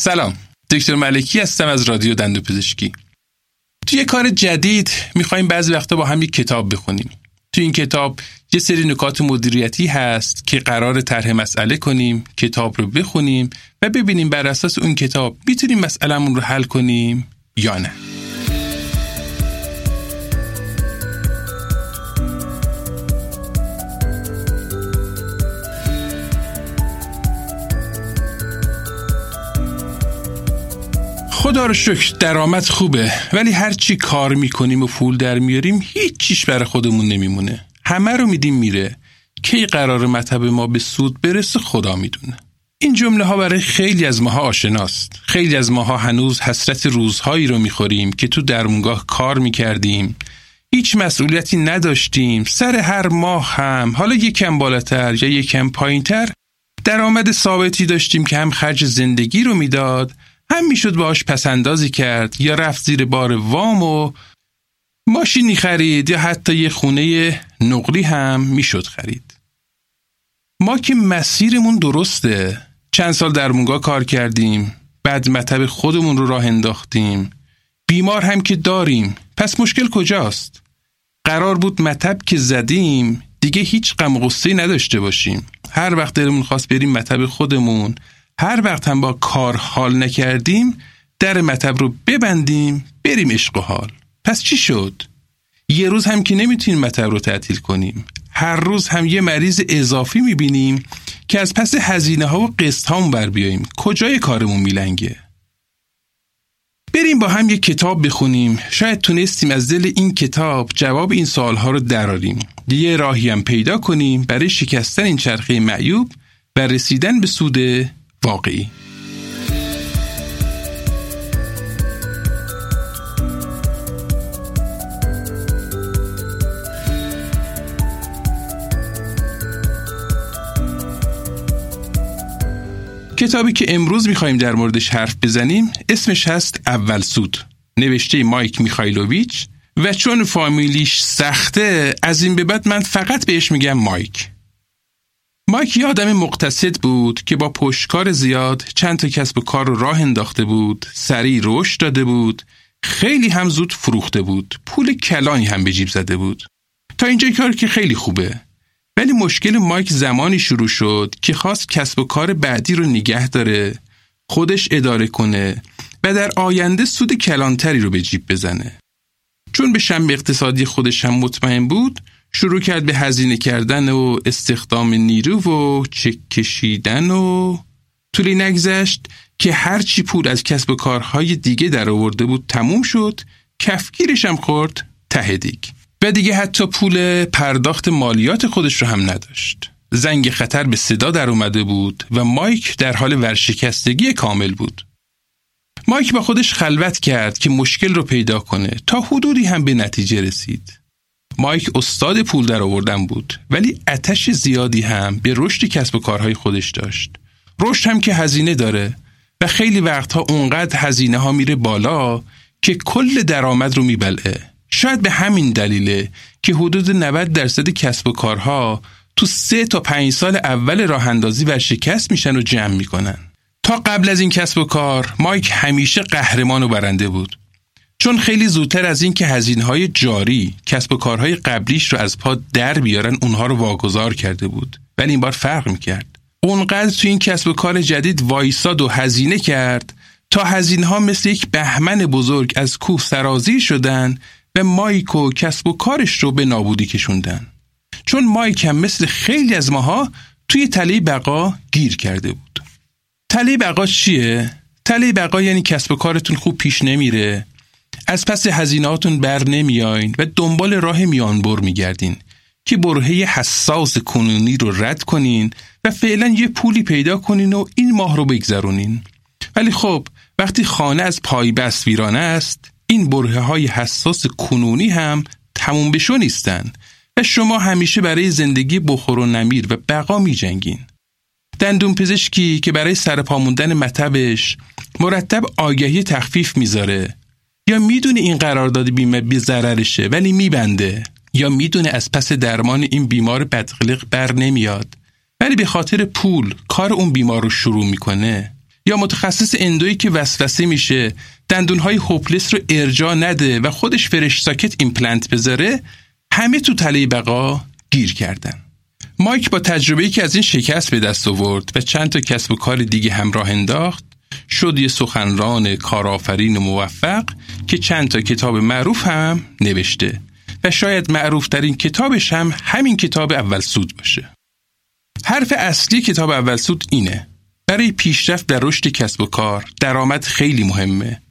سلام. دکتر ملکی هستم از رادیو دندو پزشکی. توی کار جدید می‌خوایم بعضی وقتا با هم یک کتاب بخونیم. توی این کتاب یه سری نکات مدیریتی هست که قرار طرح مسئله کنیم کتاب رو بخونیم و ببینیم بر اساس اون کتاب می‌تونیم مسئلهمون رو حل کنیم یا نه. خدا رو شکر درآمد خوبه ولی هر چی کار می‌کنیم و پول در میاریم هیچ چیش برای خودمون نمیمونه. همه رو میدیم میره. کی قرار مطب ما به سود برسه خدا می‌دونه. این جمله ها برای خیلی از ماها آشناست. خیلی از ماها هنوز حسرت روزهایی رو می‌خوریم که تو درمونگاه کار می‌کردیم. هیچ مسئولیتی نداشتیم. سر هر ماه هم. حالا یکم بالاتر یا یکم پایینتر درآمد ثابتی داشتیم که هم خرج زندگی رو می‌داد هم می‌شد باش پسندازی کرد یا رفت زیر بار وام و ماشینی خرید یا حتی یه خونه نقلی هم می‌شد خرید. ما که مسیرمون درسته. چند سال در مونگا کار کردیم بعد مطب خودمون رو راه انداختیم. بیمار هم که داریم. پس مشکل کجاست؟ قرار بود مطب که زدیم دیگه هیچ غم و نداشته باشیم. هر وقت دلمون خواست بریم مطب خودمون. هر وقت هم با کار حال نکردیم در مطب رو ببندیم بریم عشق و حال. پس چی شد؟ یه روز هم که نمی‌تونیم مطب رو تعطیل کنیم. هر روز هم یه مریض اضافی می‌بینیم که از پس هزینه ها و قسط هامون بر بیاییم. کجای کارمون میلنگه؟ بریم با هم یک کتاب بخونیم. شاید تونستیم از دل این کتاب جواب این سوال ها رو دراریم. یه راهی هم پیدا کنیم برای شکستن این چرخه معیوب و رسیدن به سود واقعی. کتابی که امروز می‌خوایم در موردش حرف بزنیم اسمش هست اول سود. نوشته مایک میخایلوویچ و چون فامیلیش سخته از این به بعد من فقط بهش میگم مایک. مایک یه آدم مقتصد بود که با پشتکار زیاد چند تا کسب و کار رو راه انداخته بود سریع رشد داده بود خیلی هم زود فروخته بود پول کلانی هم به جیب زده بود. تا اینجا کار که خیلی خوبه. ولی مشکل مایک زمانی شروع شد که خواست کسب و کار بعدی رو نگه داره خودش اداره کنه و در آینده سود کلانتری رو به جیب بزنه. چون به شنبه اقتصادی خودش هم مطمئن بود شروع کرد به هزینه کردن و استخدام نیرو و چک کشیدن و طولی نگذشت که هرچی پول از کسب و کارهای دیگه در آورده بود تموم شد کفگیرش هم خورد ته دیگ. و دیگه حتی پول پرداخت مالیات خودش رو هم نداشت. زنگ خطر به صدا در اومده بود و مایک در حال ورشکستگی کامل بود. مایک با خودش خلوت کرد که مشکل رو پیدا کنه تا حدودی هم به نتیجه رسید. مایک استاد پول در آوردن بود ولی اتش زیادی هم به رشد کسب و کارهای خودش داشت. رشد هم که هزینه داره و خیلی وقتها اونقدر هزینه ها میره بالا که کل درآمد رو میبلعه. شاید به همین دلیله که حدود 90 درصد کسب و کارها تو سه تا پنج سال اول راه اندازی و شکست میشن و جمع می‌کنن. تا قبل از این کسب و کار مایک همیشه قهرمان و برنده بود. چون خیلی زودتر از این که هزینه های جاری کسب و کارهای قبلیش رو از پا در بیارن اونها رو واگذار کرده بود. ولی این بار فرق می‌کرد. اونقدر تو این کسب و کار جدید وایساد و هزینه کرد تا هزینه ها مثل یک بهمن بزرگ از کوه سرازی شدن و مایک و کسب و کارش رو به نابودی کشوندن. چون مایک هم مثل خیلی از ماها توی تله بقا گیر کرده بود. تله بقا چیه؟ تله بقا یعنی کسب و کارتون خوب پیش نمیره. از پس هزینهاتون بر نمیاین و دنبال راه میانبر میگردین که برهه حساس کنونی رو رد کنین و فعلا یه پولی پیدا کنین و این ماه رو بگذرونین ولی خب وقتی خانه از پای بست ویرانه است این برهه های حساس کنونی هم تموم بشو نیستن و شما همیشه برای زندگی بخور و نمیر و بقا می جنگین. دندون پزشکی که برای سرپاموندن مطبش مرتب آگهی تخفیف می‌ذاره یا می‌دونه این قرارداد بیمه بی ضررشه ولی میبنده؟ یا می‌دونه از پس درمان این بیمار بدخلق بر نمیاد؟ ولی به خاطر پول کار اون بیمار رو شروع می‌کنه. یا متخصص endo یی که وسوسه میشه دندونهای hopeless رو ارجاع نده و خودش fresh socket ایمپلنت بذاره همه تو تله بقا گیر کردن. مایک با تجربه که از این شکست به دست آورد و چند تا کسب و کار دیگه همراه انداخت شد یه سخنران کارآفرین موفق که چند تا کتاب معروف هم نوشته و شاید معروفترین کتابش هم همین کتاب اول سود باشه. حرف اصلی کتاب اول سود اینه. برای پیشرفت در رشد کسب و کار درآمد خیلی مهمه.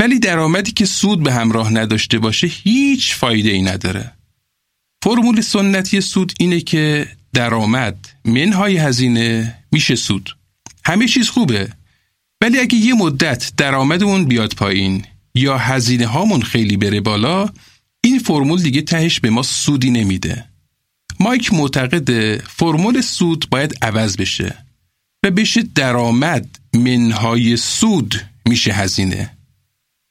ولی درآمدی که سود به همراه نداشته باشه هیچ فایده ای نداره. فرمول سنتی سود اینه که درآمد منهای هزینه میشه سود. همه چیز خوبه. ولی اگه یه مدت درآمدمون بیاد پایین یا هزینه هامون خیلی بره بالا این فرمول دیگه تهش به ما سودی نمیده. مایک معتقد فرمول سود باید عوض بشه و بشه درآمد منهای سود میشه هزینه.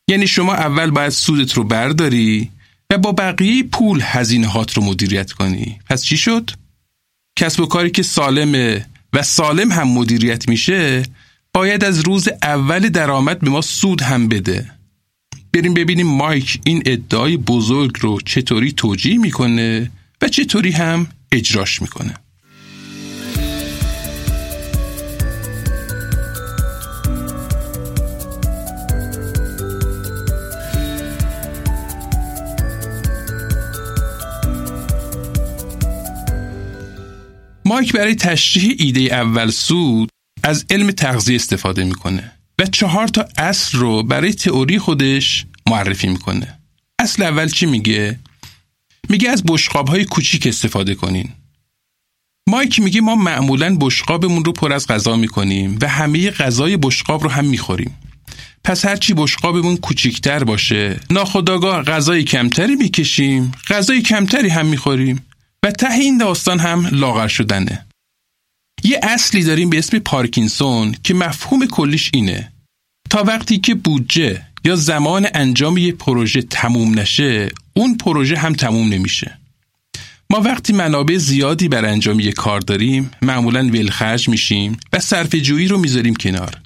یعنی شما اول باید سودت رو برداری و با بقیه پول هزینه هات رو مدیریت کنی. پس چی شد؟ کسب و کاری که سالمه و سالم هم مدیریت میشه باید از روز اول درآمد به ما سود هم بده. بریم ببینیم مایک این ادعای بزرگ رو چطوری توجیه می‌کنه و چطوری هم اجراش می‌کنه. مایک برای تشریح ایده اول سود از علم تغذیه استفاده می‌کنه و چهار تا اصل رو برای تئوری خودش معرفی می‌کنه. اصل اول چی میگه؟ میگه از بشقاب های کوچیک استفاده کنین. مایک میگه ما معمولا بشقابمون رو پر از غذا می‌کنیم و همه غذای بشقاب رو هم می‌خوریم. پس هرچی بشقابمون کوچیکتر باشه ناخداگاه غذای کمتری می‌کشیم غذای کمتری هم می‌خوریم و ته این داستان هم لاغر شدنه یه اصلی داریم به اسم پارکینسون که مفهوم کلیش اینه. تا وقتی که بودجه یا زمان انجام یه پروژه تموم نشه اون پروژه هم تموم نمیشه. ما وقتی منابع زیادی بر انجام یه کار داریم معمولا ولخرج میشیم و صرف جویی رو می‌ذاریم کنار.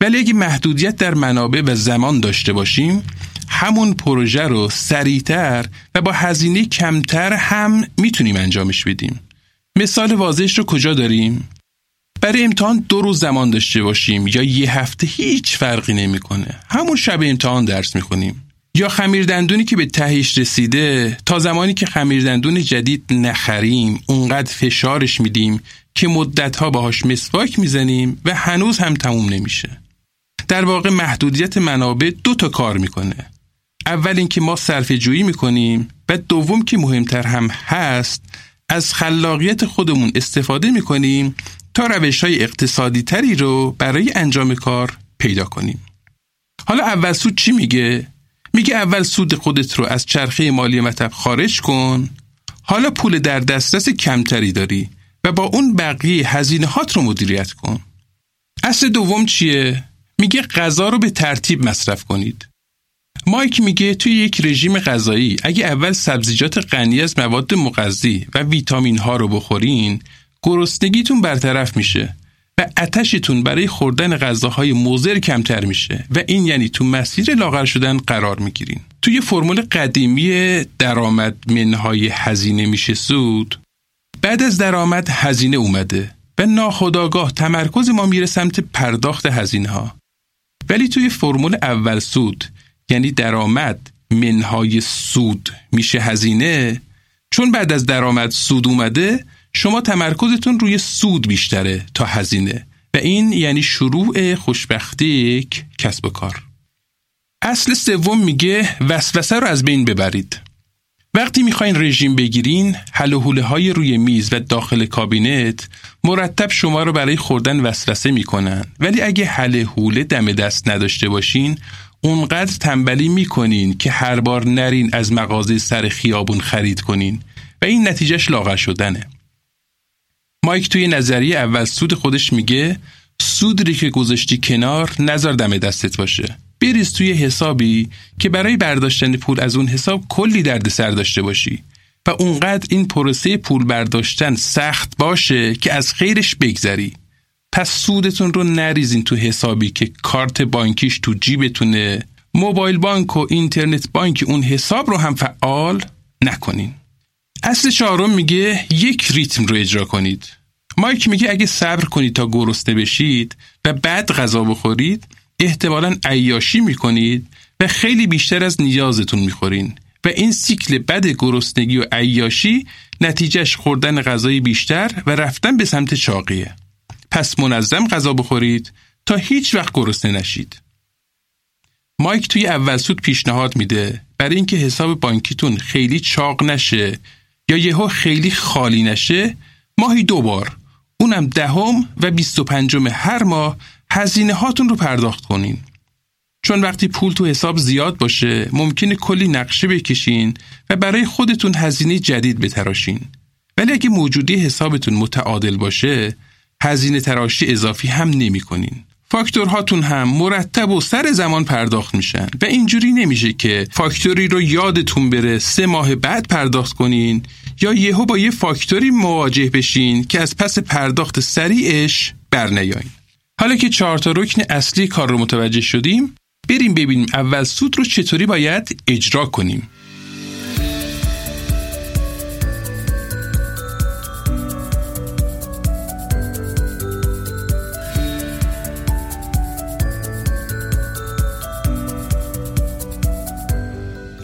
ولی اگه محدودیت در منابع و زمان داشته باشیم همون پروژه رو سریعتر و با هزینه کمتر هم می‌تونیم انجامش بدیم. مثال واضحش رو کجا داریم؟ برای امتحان دو روز زمان داشته باشیم یا یه هفته هیچ فرقی نمی‌کنه. همون شب امتحان درس می‌خونیم. یا خمیردندونی که به تهش رسیده تا زمانی که خمیردندون جدید نخریم اونقدر فشارش میدیم که مدتها باهاش مسواک می‌زنیم و هنوز هم تموم نمیشه. در واقع محدودیت منابع دو تا کار می‌کنه. اول اینکه ما صرفه جویی می‌کنیم و دوم که مهمتر هم هست از خلاقیت خودمون استفاده می‌کنیم تا روش های اقتصادی تری رو برای انجام کار پیدا کنیم. حالا اول سود چی میگه؟ میگه اول سود خودت رو از چرخه مالی مطب خارج کن حالا پول در دسترس کمتری داری و با اون بقیه هزینه هات رو مدیریت کن. اصل دوم چیه؟ میگه غذا رو به ترتیب مصرف کنید. مایک میگه توی یک رژیم غذایی اگه اول سبزیجات غنی از مواد مغذی و ویتامین ها رو بخورین گرسنگیتون برطرف میشه و اتشتون برای خوردن غذاهای موزر کمتر میشه و این یعنی تو مسیر لاغر شدن قرار می‌گیرین. توی فرمول قدیمی درآمد منهای هزینه میشه سود. بعد از درآمد هزینه اومده و ناخداگاه تمرکز ما میره سمت پرداخت هزینه ها ولی توی فرمول اول سود یعنی درآمد منهای سود. میشه هزینه؟ چون بعد از درآمد سود اومده شما تمرکزتون روی سود بیشتره تا هزینه. و این یعنی شروع خوشبختی کسب و کار. اصل سوم میگه وسوسه رو از بین ببرید. وقتی می‌خواین رژیم بگیرین حل و های روی میز و داخل کابینت مرتب شما رو برای خوردن وسوسه می‌کنن. ولی اگه حل حوله دم دست نداشته باشین اونقدر تنبلی می‌کنین که هر بار نرین از مغازه سر خیابون خرید کنین و این نتیجهش لاغر شدنه. مایک توی نظریه اول سود خودش میگه سودی که گذاشتی کنار نظر دم دستت باشه. بریز توی حسابی که برای برداشتن پول از اون حساب کلی دردسر داشته باشی و اونقدر این پروسه پول برداشتن سخت باشه که از خیرش بگذری. پس سودتون رو نریزین تو حسابی که کارت بانکیش تو جیبتونه. موبایل بانک و اینترنت بانک اون حساب رو هم فعال نکنین. اصل چهارم میگه یک ریتم رو اجرا کنید. مایک میگه اگه صبر کنید تا گرسنه بشید و بعد غذا بخورید احتمالا عیاشی می‌کنید و خیلی بیشتر از نیازتون می‌خورین و این سیکل بد گرسنگی و عیاشی نتیجهش خوردن غذای بیشتر و رفتن به سمت چاقیه. پس منظم غذا بخورید تا هیچ وقت گرسنه نشید. مایک توی اول سود پیشنهاد میده برای اینکه حساب بانکیتون خیلی چاق نشه یا یهو خیلی خالی نشه ماهی دو بار اونم دهم و بیست و پنجم هر ماه هزینه هاتون رو پرداخت کنین. چون وقتی پول تو حساب زیاد باشه ممکنه کلی نقشه بکشین و برای خودتون هزینه جدید بتراشین. ولی اگه موجودی حسابتون متعادل باشه هزینه تراشی اضافی هم نمی کنین. فاکتورهاتون هم مرتب و سر زمان پرداخت میشن و اینجوری نمیشه که فاکتوری رو یادتون بره سه ماه بعد پرداخت کنین یا یهو با یه فاکتوری مواجه بشین که از پس پرداخت سریعش برنیاین حالا که چهار تا رکن اصلی کار رو متوجه شدیم بریم ببینیم اول سود رو چطوری باید اجرا کنیم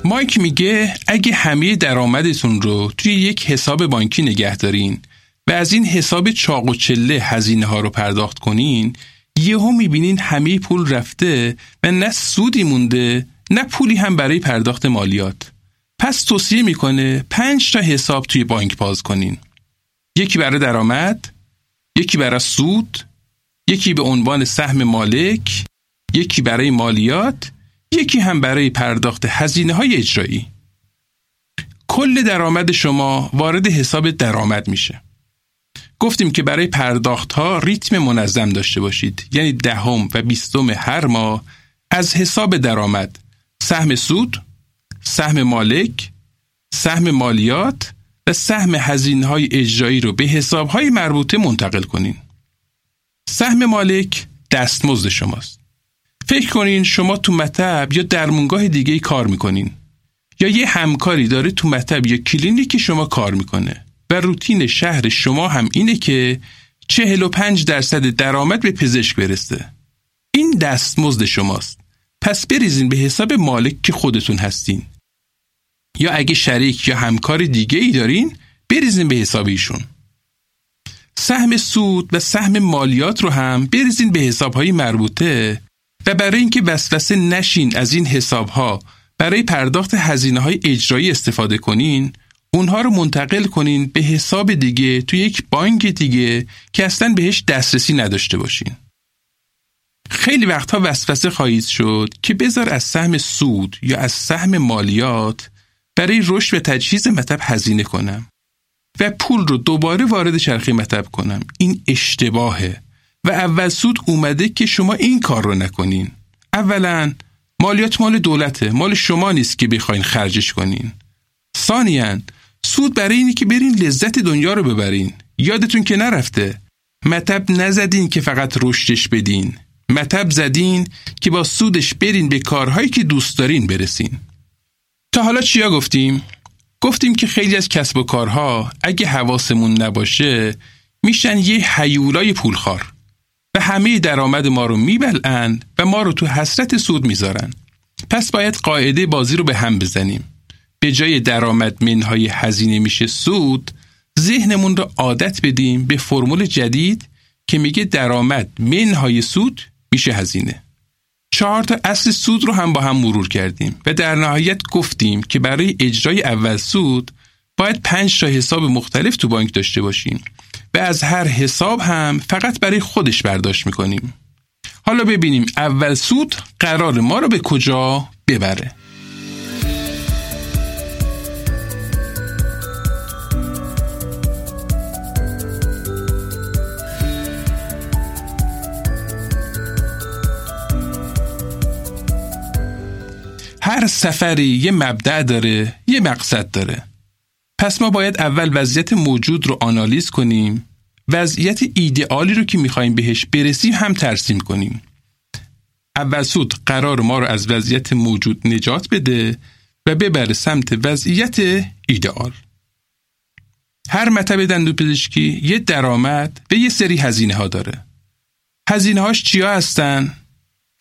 مایک میگه اگه همه درآمدتون رو توی یک حساب بانکی نگه دارین و از این حساب چاق و چله هزینه ها رو پرداخت کنین یهو می‌بینین همه پول رفته و نه سودی مونده نه پولی هم برای پرداخت مالیات. پس توصیه می‌کنه پنج تا حساب توی بانک باز کنین. یکی برای درآمد یکی برای سود یکی به عنوان سهم مالک یکی برای مالیات یکی هم برای پرداخت هزینه های اجرایی. کل درآمد شما وارد حساب درآمد میشه. گفتیم که برای پرداخت ها ریتم منظم داشته باشید. یعنی دهم و بیستم هر ماه از حساب درآمد. سهم سود سهم مالک سهم مالیات و سهم هزینه های اجرایی رو به حساب های مربوطه منتقل کنین. سهم مالک دستمزد شماست. فکر کنین شما تو مطب یا درمونگاه دیگه ای کار می‌کنین. یا یه همکاری داره تو مطب یا کلینیک شما کار می‌کنه. و روتین شهر شما هم اینه که 45 درصد درآمد به پزشک برسه. این دستمزد شماست. پس بریزین به حساب مالک که خودتون هستین. یا اگه شریک یا همکار دیگه ای دارین بریزین به حساب ایشون. سهم سود و سهم مالیات رو هم بریزین به حسابهای مربوطه و برای اینکه وسوسه نشین از این حساب ها برای پرداخت هزینه های اجرایی استفاده کنین اونها رو منتقل کنین به حساب دیگه تو یک بانک دیگه که اصلا بهش دسترسی نداشته باشین. خیلی وقتها وسوسه خواهید شد که بذار از سهم سود یا از سهم مالیات برای رشد و تجهیز مطب هزینه کنم و پول رو دوباره وارد چرخه مطب کنم. این اشتباهه. و اول سود اومده که شما این کار رو نکنین. اولا مالیات مال دولته مال شما نیست که بخواین خرجش کنین. ثانیا سود برای اینی که برین لذت دنیا رو ببرین. یادتون که نرفته مطب نزدین که فقط رشدش بدین. مطب زدین که با سودش برین به کارهایی که دوست دارین برسین. تا حالا چیا گفتیم؟ گفتیم که خیلی از کسب و کارها اگه حواسمون نباشه میشن یه حیولای پولخوار. و همه درآمد ما رو میبلند و ما رو تو حسرت سود می‌ذارن. پس باید قاعده بازی رو به هم بزنیم. به جای درآمد منهای هزینه میشه سود ذهنمون رو عادت بدیم به فرمول جدید که میگه درآمد منهای سود میشه هزینه. چهار تا اصل سود رو هم با هم مرور کردیم و در نهایت گفتیم که برای اجرای اول سود باید پنج تا حساب مختلف تو بانک داشته باشیم. و از هر حساب هم فقط برای خودش برداشت می‌کنیم. حالا ببینیم اول سود قرار ما رو به کجا ببره. هر سفری یه مبدع داره یه مقصد داره. پس ما باید اول وضعیت موجود رو آنالیز کنیم. وضعیت ایدئالی رو که می‌خوایم بهش برسیم هم ترسیم کنیم. اول سود قرار ما رو از وضعیت موجود نجات بده و ببره سمت وضعیت ایدئال. هر مطب دندو پزشکی یه درآمد و یه سری هزینه ها داره. هزینه هاش چیا هستن؟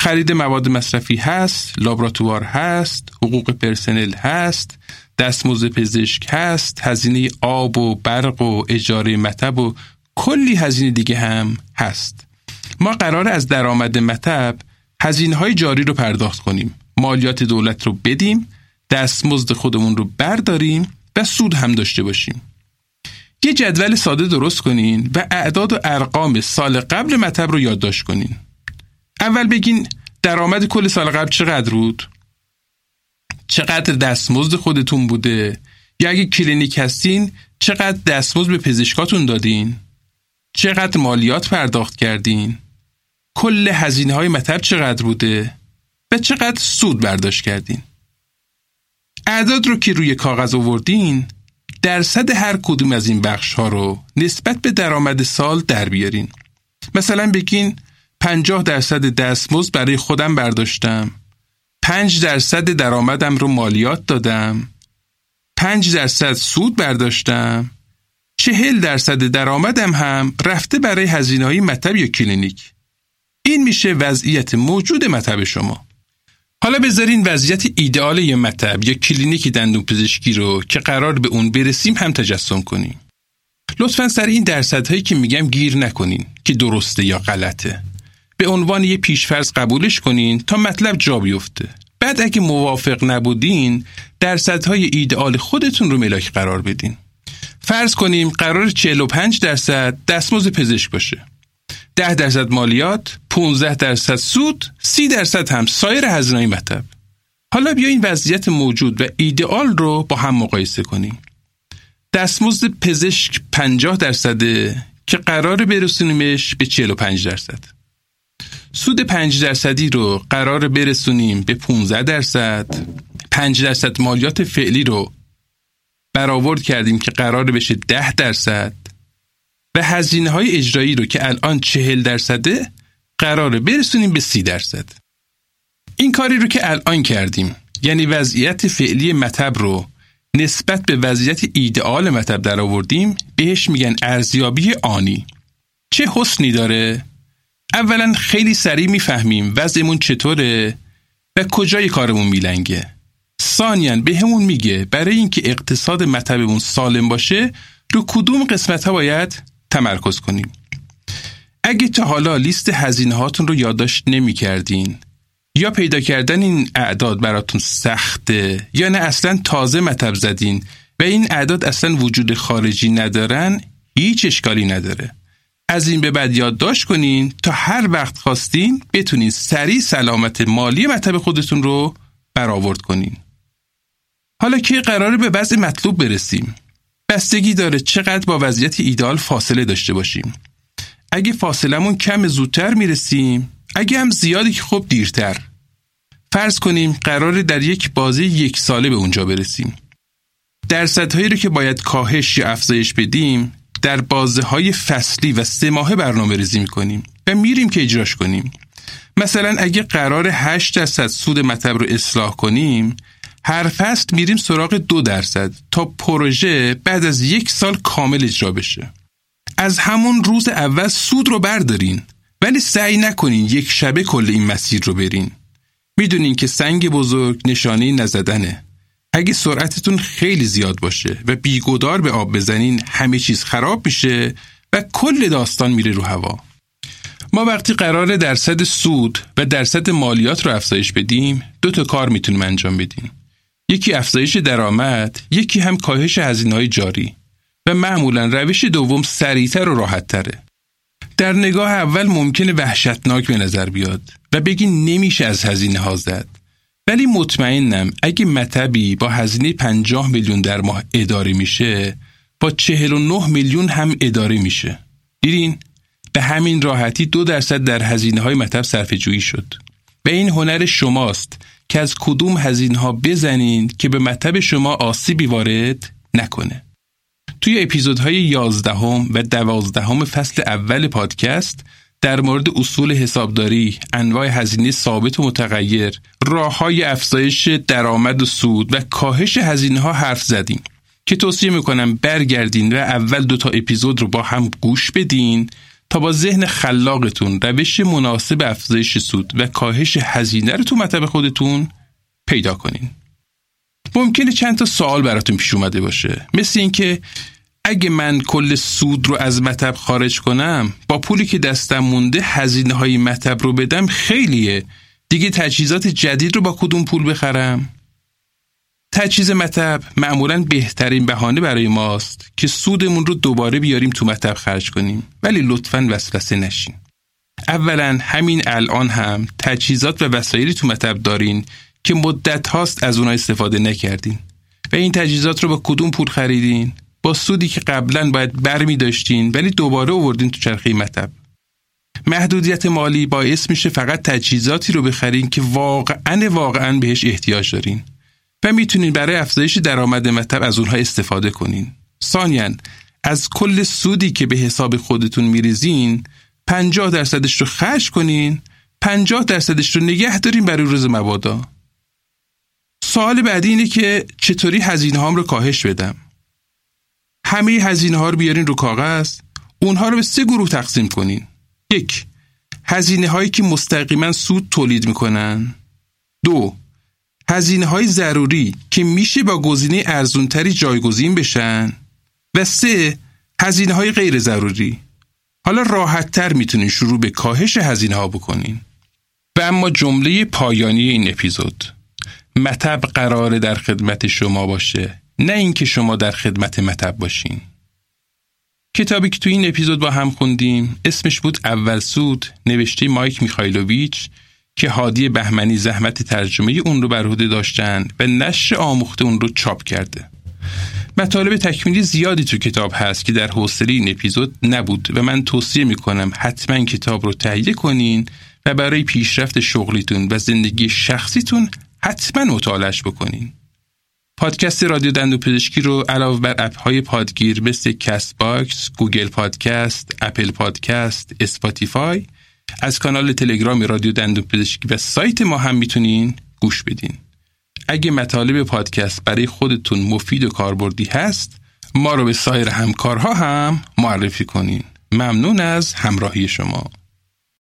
خرید مواد مصرفی هست، لابراتوار هست، حقوق پرسنل هست، دستمزد پزشک هست، هزینه آب و برق و اجاره مطب و کلی هزینه دیگه هم هست. ما قرار از درآمد مطب هزینه های جاری رو پرداخت کنیم. مالیات دولت رو بدیم، دستمزد خودمون رو برداریم و سود هم داشته باشیم. یه جدول ساده درست کنین و اعداد و ارقام سال قبل مطب رو یادداشت کنین. اول بگین درآمد کل سال قبل چقدر بود؟ چقدر دستمزد خودتون بوده؟ یا اگه کلینیک هستین چقدر دستمزد به پزشکاتون دادین؟ چقدر مالیات پرداخت کردین؟ کل هزینه های مطب چقدر بوده؟ و چقدر سود برداشت کردین؟ اعداد رو که روی کاغذ آوردین درصد هر کدوم از این بخش ها رو نسبت به درآمد سال در بیارین. مثلا بگین 50 درصد دستمزد برای خودم برداشتم. 5 درصد درآمدم رو مالیات دادم. 5 درصد سود برداشتم. 40 درصد درآمدم هم رفته برای هزینه های مطب یا کلینیک. این میشه وضعیت موجود مطب شما. حالا بذارین وضعیت ایدئال یه مطب یا کلینیک دندون پزشکی رو که قرار به اون برسیم هم تجسم کنیم. لطفا سر این درصدهایی که میگم گیر نکنین که درسته یا غلطه. به عنوان یه پیشفرض قبولش کنین تا مطلب جا بیفته. بعد اگه موافق نبودین درصدهای ایدئال خودتون رو ملاک قرار بدین. فرض کنیم قرار 45 درصد دستمزد پزشک باشه. 10 درصد مالیات، 15 درصد سود، 30 درصد هم سایر هزینه‌های مطب. حالا بیا این وضعیت موجود و ایدئال رو با هم مقایسه کنیم. دستمزد پزشک 50 درصده که قرار برسونیمش به 45 درصد. سود 5 درصدی رو قرار برسونیم به 15 درصد. 5 درصد مالیات فعلی رو برآورد کردیم که قرار بشه 10 درصد. و هزینه های اجرایی رو که الان چهل درصده قراره برسونیم به سی درصد. این کاری رو که الان کردیم یعنی وضعیت فعلی مطب رو نسبت به وضعیت ایدئال مطب در آوردیم بهش میگن ارزیابی آنی. چه حسنی داره؟ اولا خیلی سریع می‌فهمیم وضعمون چطوره و کجای کارمون میلنگه. ثانیا به همون میگه برای اینکه اقتصاد مطبمون سالم باشه رو کدوم قسمت ها باید تمرکز کنیم. اگه تا حالا لیست هزینه هاتون رو یادداشت نمی کردین یا پیدا کردن این اعداد براتون سخته یا نه اصلا تازه مطب زدین و این اعداد اصلا وجود خارجی ندارن هیچ اشکالی نداره. از این به بعد یادداشت کنین تا هر وقت خواستین بتونین سریع سلامت مالی مطب خودتون رو برآورد کنین. حالا که قراره به بعضی مطلوب برسیم. بستگی داره چقدر با وضعیت ایدال فاصله داشته باشیم. اگه فاصلمون کم زودتر می‌رسیم، اگه هم زیادی که خب دیرتر. فرض کنیم قرار در یک بازی یک ساله به اونجا برسیم. درصدهایی رو که باید کاهش یا افزایش بدیم در بازه های فصلی و سه ماهه برنامه ریزی می‌کنیم و میریم که اجراش کنیم. مثلا اگه قرار 8 درصد سود مطب رو اصلاح کنیم هر فصل میریم سراغ دو درصد تا پروژه بعد از یک سال کامل اجرا بشه. از همون روز اول سود رو بردارین ولی سعی نکنین یک شبه کل این مسیر رو برین. می‌دونین که سنگ بزرگ نشانه نزدنه. اگه سرعتتون خیلی زیاد باشه و بیگودار به آب بزنین همه چیز خراب میشه و کل داستان میره رو هوا ما وقتی قرار درصد سود و درصد مالیات رو افزایش بدیم دو تا کار می‌تونیم انجام بدیم یکی افزایش درآمد، یکی هم کاهش هزینه‌های جاری و معمولا روش دوم سریعتر و راحتتره. در نگاه اول ممکنه وحشتناک به نظر بیاد و بگی نمیشه از هزینه ها زد. ولی مطمئنم اگه مطبی با هزینه 50 میلیون در ماه اداره میشه با 49 میلیون هم اداره میشه. دیدین به همین راحتی دو درصد در هزینه های مطب صرف جویی شد. و این هنر شماست که از کدوم هزینه ها بزنین که به مطب شما آسیبی وارد نکنه. توی اپیزودهای یازدهم و دوازدهم فصل اول پادکست در مورد اصول حسابداری، انواع هزینه ثابت و متغیر، راه های افزایش درآمد و سود و کاهش هزینه ها حرف زدیم که توصیه می‌کنم برگردین و اول دوتا اپیزود رو با هم گوش بدین تا با ذهن خلاقتون روش مناسب افزایش سود و کاهش هزینه رو تو مطب خودتون پیدا کنین. ممکنه چند تا سوال براتون پیش اومده باشه مثل اینکه اگه من کل سود رو از مطب خارج کنم با پولی که دستم مونده هزینه های مطب رو بدم خیلیه. دیگه تجهیزات جدید رو با کدوم پول بخرم؟ تجهیز مطب معمولا بهترین بهانه برای ماست که سودمون رو دوباره بیاریم تو مطب خرج کنیم. ولی لطفا وسوسه نشین. اولا همین الان هم تجهیزات و وسایلی تو مطب دارین که مدت هاست از اونها استفاده نکردین. و این تجهیزات رو با کدوم پول خریدین؟ با سودی که قبلا باید برمی داشتین ولی دوباره آوردین تو چرخه مطب. محدودیت مالی باعث میشه فقط تجهیزاتی رو بخرین که واقعا واقعا بهش احتیاج دارین. و می‌تونین برای افزایش درآمد مطب از اونها استفاده کنین. ثانیا از کل سودی که به حساب خودتون میریزین 50 درصدش رو خرج کنین 50 درصدش رو نگه دارین برای روز مبادا. سوال بعدی اینه که چطوری هزینه هام رو کاهش بدم؟ همه هزینه ها رو بیارین رو کاغذ. اونها رو به سه گروه تقسیم کنین. یک هزینه هایی که مستقیما سود تولید می‌کنن. دو هزینه های ضروری که میشه با گزینه ارزونتری جایگزین بشن. و سه هزینه های غیر ضروری. حالا راحت تر می‌تونین شروع به کاهش هزینه ها بکنین. و اما جمله پایانی این اپیزود. مطب قراره در خدمت شما باشه. نه اینکه شما در خدمت مطب باشین. کتابی که تو این اپیزود با هم خوندیم اسمش بود اول سود نوشته مایک میخایلوویچ که هادی بهمنی زحمت ترجمه اون رو بر عهده داشتن و نشر آموخته اون رو چاپ کرده. مطالب تکمیلی زیادی تو کتاب هست که در حوصله این اپیزود نبود و من توصیه می‌کنم حتما کتاب رو تهیه کنین و برای پیشرفت شغلیتون و زندگی شخصیتون حتما مطالعش بکنین. پادکست رادیو دندون پزشکی رو علاوه بر اپ های پادگیر مثل Castbox، Google Podcasts، Apple Podcasts، Spotify از کانال تلگرام رادیو دندون پزشکی و سایت ما هم می‌تونین گوش بدین. اگه مطالب پادکست برای خودتون مفید و کاربردی هست ما رو به سایر همکارها هم معرفی کنین. ممنون از همراهی شما.